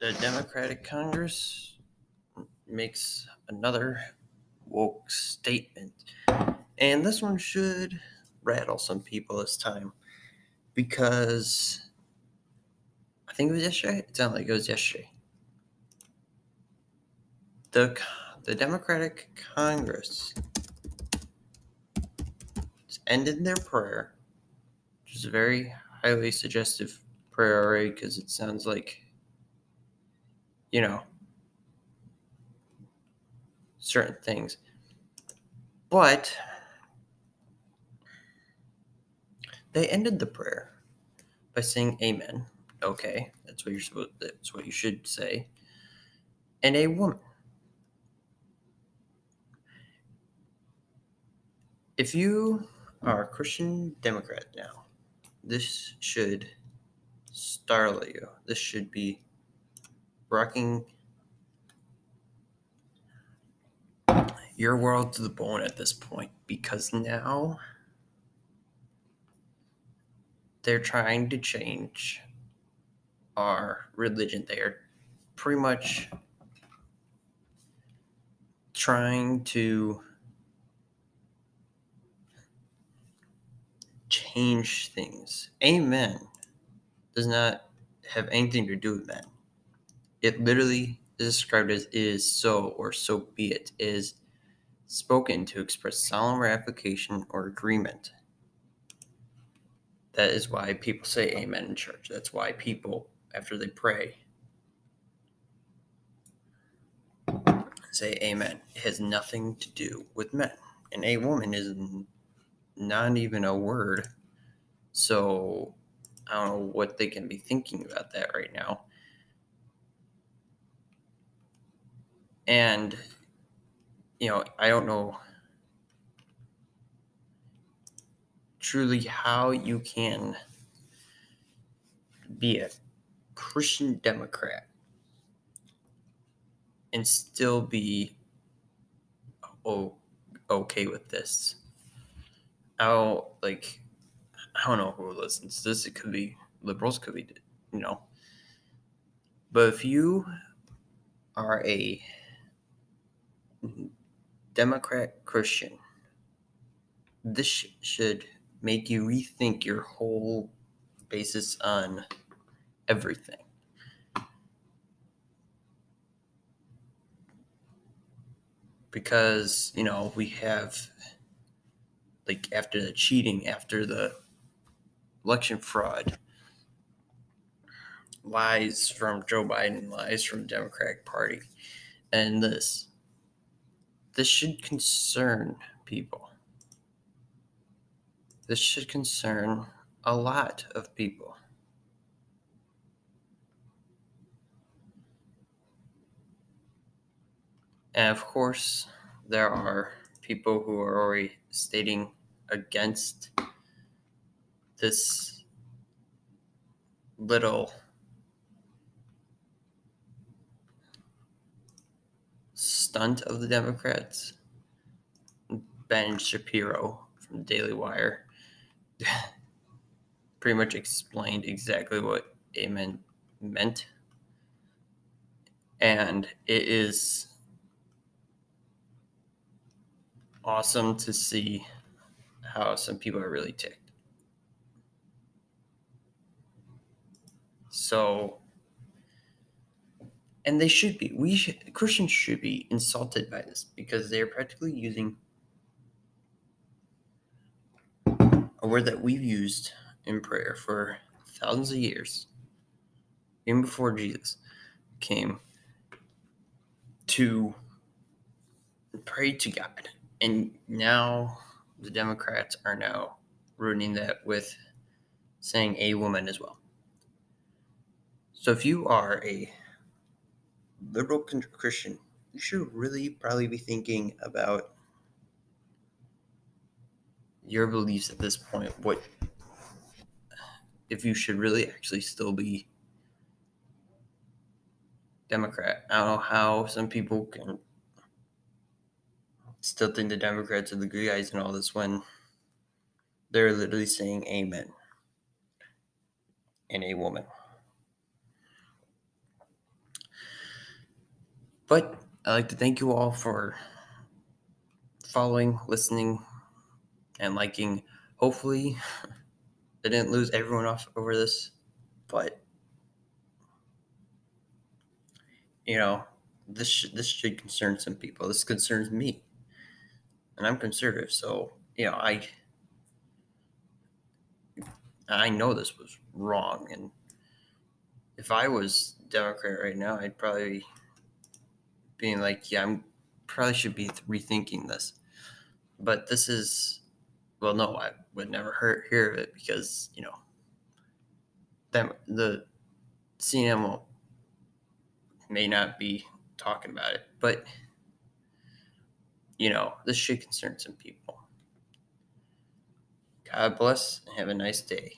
the Democratic Congress makes another woke statement. And this one should rattle some people this time because I think it was yesterday. It sounded like it was yesterday. The, the Democratic Congress ended their prayer, which is a very highly suggestive prayer already because it sounds like, you know, certain things. But they ended the prayer by saying amen. Okay, that's what you're supposed that's what you should say. And a woman. If you are a Christian Democrat now, this should startle you. This should be rocking your world to the bone at this point because now they're trying to change our religion. They are pretty much trying to change things. Amen does not have anything to do with men. It literally is described as is so or so be it is spoken to express solemn ratification or agreement. That is why people say amen in church. That's why people, after they pray, say amen. It has nothing to do with men. And a woman is not even a word. So I don't know what they can be thinking about that right now. And you know, I don't know truly how you can be a Christian Democrat and still be oh, okay with this. I like I don't know who listens to this. It could be liberals, could be you know. But if you are a Democrat Christian, this should make you rethink your whole basis on everything. Because, you know, we have, like, after the cheating, after the election fraud, lies from Joe Biden, lies from Democratic Party, and this this should concern people. This should concern a lot of people. And of course, there are people who are already stating against this little stunt of the Democrats. Ben Shapiro from the Daily Wire pretty much explained exactly what amen meant. And it is awesome to see how some people are really ticked. So and they should be. We Christians should be insulted by this because they are practically using a word that we've used in prayer for thousands of years, even before Jesus came, to pray to God. And now the Democrats are now ruining that with saying a woman as well. So if you are a liberal Christian, you should really probably be thinking about your beliefs at this point. What if you should really actually still be Democrat? I don't know how some people can still think the Democrats are the good guys and all this when they're literally saying amen in a woman. But I'd like to thank you all for following, listening, and liking. Hopefully, I didn't lose everyone off over this, but you know, this should, this should concern some people. This concerns me, and I'm conservative, so you know, I I know this was wrong, and if I was Democrat right now, I'd probably being like, yeah, I'm probably should be rethinking this. But this is, well, no, I would never hear, hear of it because you know, them the CNN may not be talking about it, but you know, this should concern some people. God bless and have a nice day.